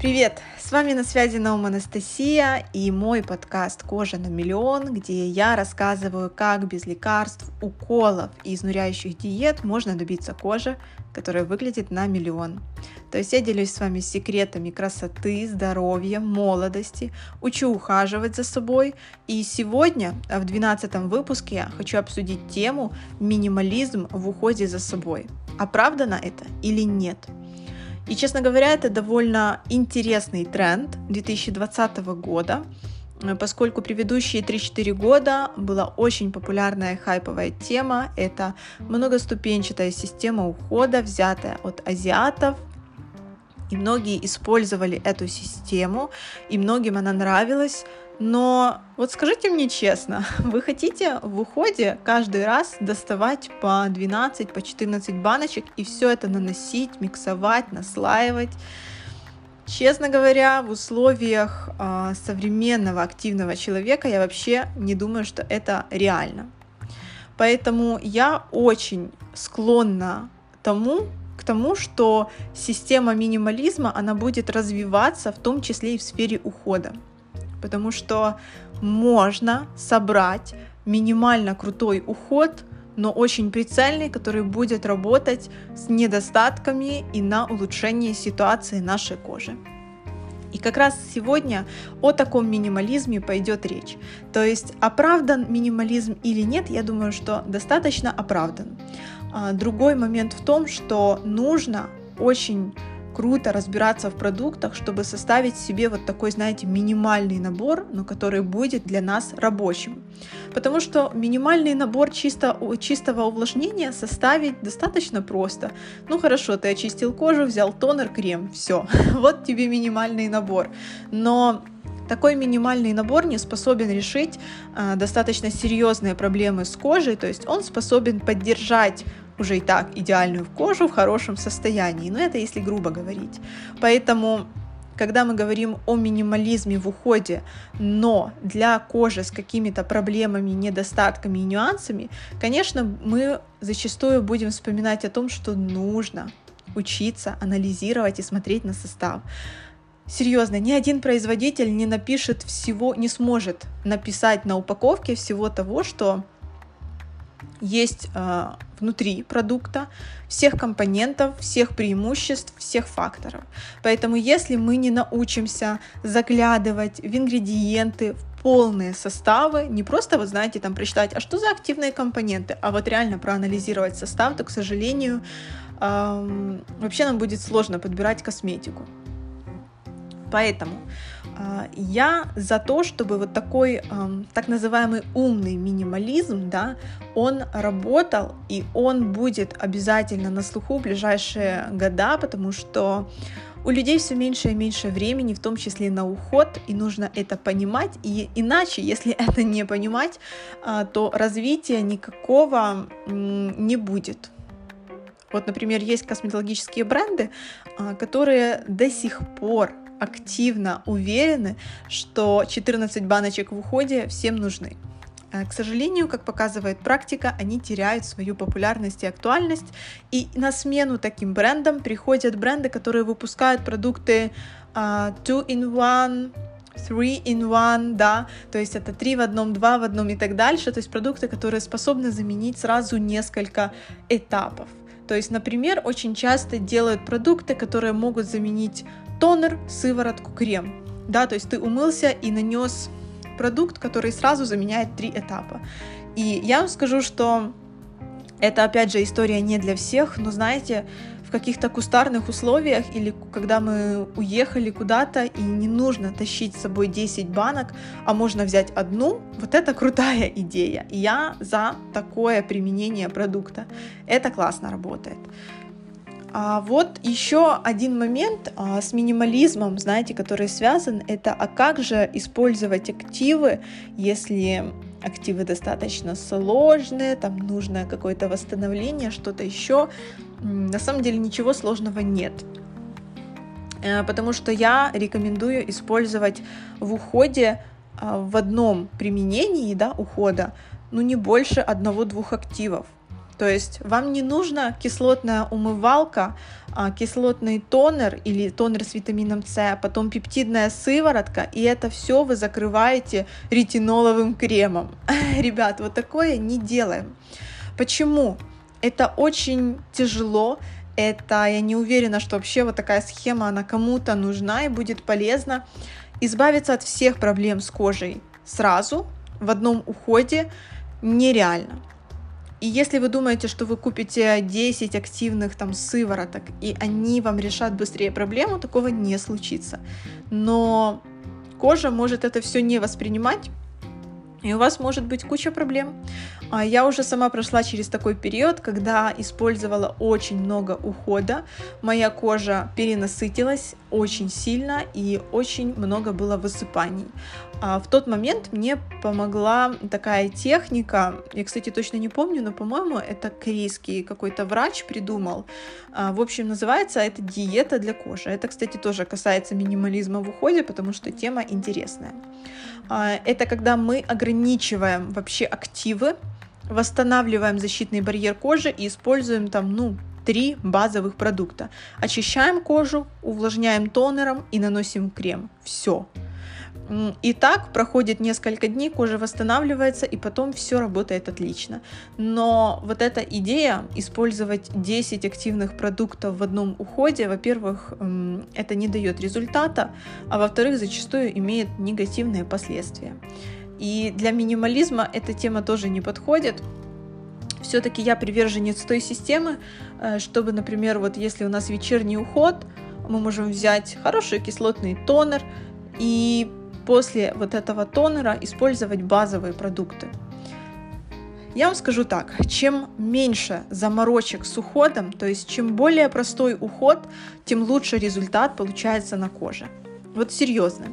Привет! С вами на связи Наум Анастасия и мой подкаст «Кожа на миллион», где я рассказываю, как без лекарств, уколов и изнуряющих диет можно добиться кожи, которая выглядит на миллион. То есть я делюсь с вами секретами красоты, здоровья, молодости, учу ухаживать за собой. И сегодня, в 12 выпуске, я хочу обсудить тему минимализм в уходе за собой. Оправдано это или нет? И, честно говоря, это довольно интересный тренд 2020 года, э, поскольку предыдущие 3-4 года была очень популярная хайповая тема. Это многоступенчатая система ухода, взятая от азиатов, и многие использовали эту систему, и многим она нравилась, но вот скажите мне честно, вы хотите в уходе каждый раз доставать по 12, по 14 баночек и все это наносить, миксовать, наслаивать? Честно говоря, в условиях э, современного активного человека я вообще не думаю, что это реально. Поэтому я очень склонна тому, к тому, что система минимализма, она будет развиваться в том числе и в сфере ухода потому что можно собрать минимально крутой уход, но очень прицельный, который будет работать с недостатками и на улучшение ситуации нашей кожи. И как раз сегодня о таком минимализме пойдет речь. То есть оправдан минимализм или нет, я думаю, что достаточно оправдан. А, другой момент в том, что нужно очень круто разбираться в продуктах, чтобы составить себе вот такой, знаете, минимальный набор, но который будет для нас рабочим. Потому что минимальный набор чисто, чистого увлажнения составить достаточно просто. Ну хорошо, ты очистил кожу, взял тонер, крем, все. Вот тебе минимальный набор. Но такой минимальный набор не способен решить э, достаточно серьезные проблемы с кожей, то есть он способен поддержать уже и так идеальную кожу в хорошем состоянии. Но это если грубо говорить. Поэтому когда мы говорим о минимализме в уходе, но для кожи с какими-то проблемами, недостатками и нюансами, конечно, мы зачастую будем вспоминать о том, что нужно учиться, анализировать и смотреть на состав. Серьезно, ни один производитель не напишет всего, не сможет написать на упаковке всего того, что есть э, внутри продукта, всех компонентов, всех преимуществ, всех факторов. Поэтому если мы не научимся заглядывать в ингредиенты, в полные составы, не просто, вот знаете, там прочитать, а что за активные компоненты, а вот реально проанализировать состав, то, к сожалению, э, вообще нам будет сложно подбирать косметику. Поэтому э, я за то, чтобы вот такой э, так называемый умный минимализм, да, он работал и он будет обязательно на слуху в ближайшие года, потому что у людей все меньше и меньше времени, в том числе на уход, и нужно это понимать. И иначе, если это не понимать, э, то развития никакого не будет. Вот, например, есть косметологические бренды, которые до сих пор активно уверены, что 14 баночек в уходе всем нужны. Э, к сожалению, как показывает практика, они теряют свою популярность и актуальность, и на смену таким брендам приходят бренды, которые выпускают продукты uh, two in one, three in one, да, то есть это три в одном, два в одном и так дальше, то есть продукты, которые способны заменить сразу несколько этапов. То есть, например, очень часто делают продукты, которые могут заменить тонер, сыворотку, крем. Да, то есть ты умылся и нанес продукт, который сразу заменяет три этапа. И я вам скажу, что это, опять же, история не для всех, но, знаете, в каких-то кустарных условиях или когда мы уехали куда-то и не нужно тащить с собой 10 банок, а можно взять одну, вот это крутая идея. Я за такое применение продукта. Это классно работает. А вот еще один момент а, с минимализмом, знаете, который связан, это а как же использовать активы, если активы достаточно сложные, там нужно какое-то восстановление, что-то еще. На самом деле ничего сложного нет. Э, потому что я рекомендую использовать в уходе а, в одном применении да, ухода, ну не больше одного-двух активов. То есть вам не нужна кислотная умывалка, а, кислотный тонер или тонер с витамином С, а потом пептидная сыворотка, и это все вы закрываете ретиноловым кремом. Ребят, вот такое не делаем. Почему? Это очень тяжело, это я не уверена, что вообще вот такая схема, она кому-то нужна и будет полезна. Избавиться от всех проблем с кожей сразу в одном уходе нереально. И если вы думаете, что вы купите 10 активных там сывороток, и они вам решат быстрее проблему, такого не случится. Но кожа может это все не воспринимать, и у вас может быть куча проблем. А я уже сама прошла через такой период, когда использовала очень много ухода. Моя кожа перенасытилась очень сильно и очень много было высыпаний. А в тот момент мне помогла такая техника, я, кстати, точно не помню, но, по-моему, это корейский какой-то врач придумал. А, в общем, называется это диета для кожи. Это, кстати, тоже касается минимализма в уходе, потому что тема интересная. А, это когда мы ограничиваем вообще активы, восстанавливаем защитный барьер кожи и используем там, ну, три базовых продукта. Очищаем кожу, увлажняем тонером и наносим крем. Все. И так проходит несколько дней, кожа восстанавливается, и потом все работает отлично. Но вот эта идея использовать 10 активных продуктов в одном уходе, во-первых, это не дает результата, а во-вторых, зачастую имеет негативные последствия. И для минимализма эта тема тоже не подходит. Все-таки я приверженец той системы, э, чтобы, например, вот если у нас вечерний уход, мы можем взять хороший кислотный тонер и после вот этого тонера использовать базовые продукты. Я вам скажу так, чем меньше заморочек с уходом, то есть чем более простой уход, тем лучше результат получается на коже. Вот серьезно.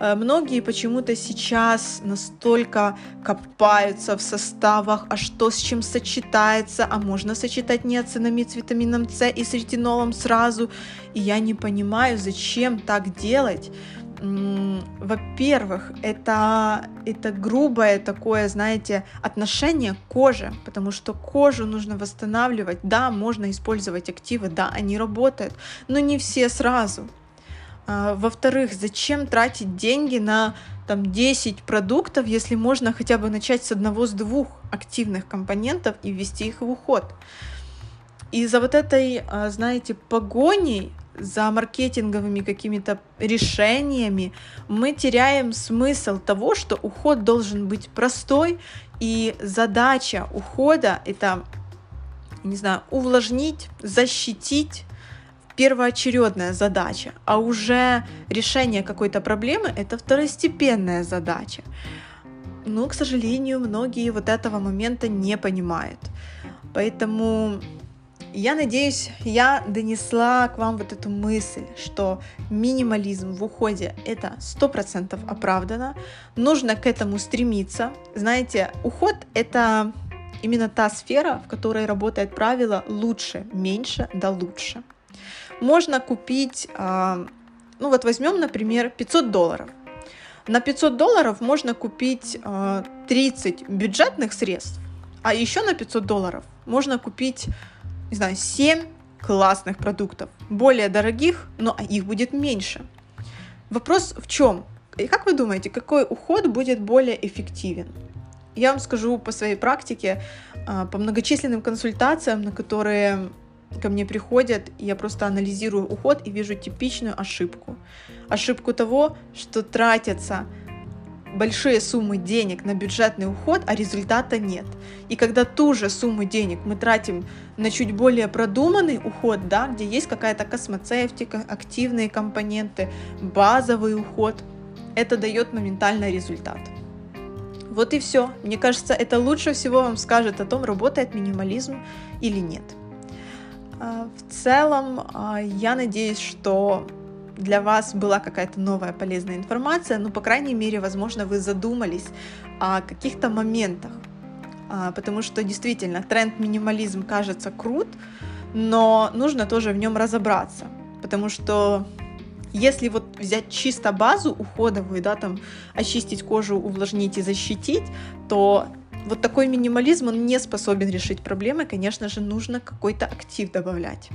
Э, многие почему-то сейчас настолько копаются в составах, а что с чем сочетается, а можно сочетать неоцинамид с витамином С и с ретинолом сразу. И я не понимаю, зачем так делать во-первых, это, это грубое такое, знаете, отношение к коже, потому что кожу нужно восстанавливать. Да, можно использовать активы, да, они работают, но не все сразу. А, во-вторых, зачем тратить деньги на там 10 продуктов, если можно хотя бы начать с одного, с двух активных компонентов и ввести их в уход? И за вот этой, а, знаете, погоней за маркетинговыми какими-то решениями, мы теряем смысл того, что уход должен быть простой, и задача ухода — это, не знаю, увлажнить, защитить, первоочередная задача, а уже решение какой-то проблемы — это второстепенная задача. Но, к сожалению, многие вот этого момента не понимают. Поэтому я надеюсь, я донесла к вам вот эту мысль, что минимализм в уходе это сто процентов оправдано, нужно к этому стремиться. Знаете, уход это именно та сфера, в которой работает правило лучше, меньше, да лучше. Можно купить, а, ну вот возьмем, например, 500 долларов. На 500 долларов можно купить 30 а, бюджетных средств, а еще на 500 долларов можно купить не знаю, 7 классных продуктов, более дорогих, но их будет меньше. Вопрос в чем? И как вы думаете, какой уход будет более эффективен? Я вам скажу по своей практике, а, по многочисленным консультациям, на которые ко мне приходят, я просто анализирую уход и вижу типичную ошибку. Ошибку того, что тратятся большие суммы денег на бюджетный уход, а результата нет. И когда ту же сумму денег мы тратим на чуть более продуманный уход, да, где есть какая-то космоцевтика, активные компоненты, базовый уход, это дает моментальный результат. Вот и все. Мне кажется, это лучше всего вам скажет о том, работает минимализм или нет. А, в целом, а, я надеюсь, что для вас была какая-то новая полезная информация, ну, по крайней мере, возможно, вы задумались о каких-то моментах, а, потому что действительно тренд минимализм кажется крут, но нужно тоже в нем разобраться, потому что если вот взять чисто базу уходовую, да, там очистить кожу, увлажнить и защитить, то вот такой минимализм, он не способен решить проблемы, конечно же, нужно какой-то актив добавлять.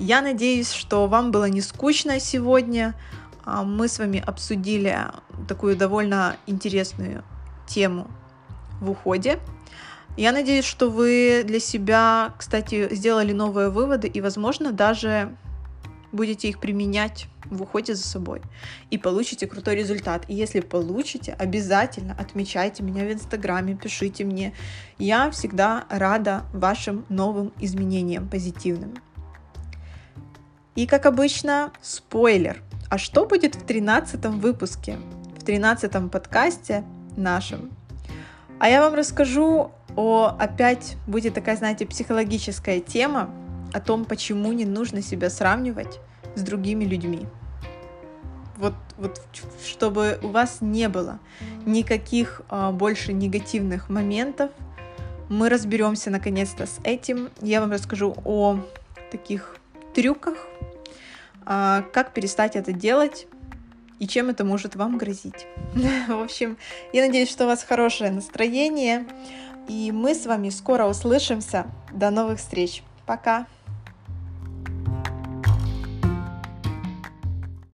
Я надеюсь, что вам было не скучно сегодня. А, мы с вами обсудили такую довольно интересную тему в уходе. Я надеюсь, что вы для себя, кстати, сделали новые выводы и, возможно, даже будете их применять в уходе за собой и получите крутой результат. И если получите, обязательно отмечайте меня в Инстаграме, пишите мне. Я всегда рада вашим новым изменениям позитивным. И как обычно, спойлер. А что будет в 13 выпуске, в 13 подкасте нашем? А я вам расскажу о, опять будет такая, знаете, психологическая тема о том, почему не нужно себя сравнивать с другими людьми. Вот, вот чтобы у вас не было никаких а, больше негативных моментов, мы разберемся наконец-то с этим. Я вам расскажу о таких трюках, а, как перестать это делать и чем это может вам грозить. В общем, я надеюсь, что у вас хорошее настроение, и мы с вами скоро услышимся. До новых встреч. Пока!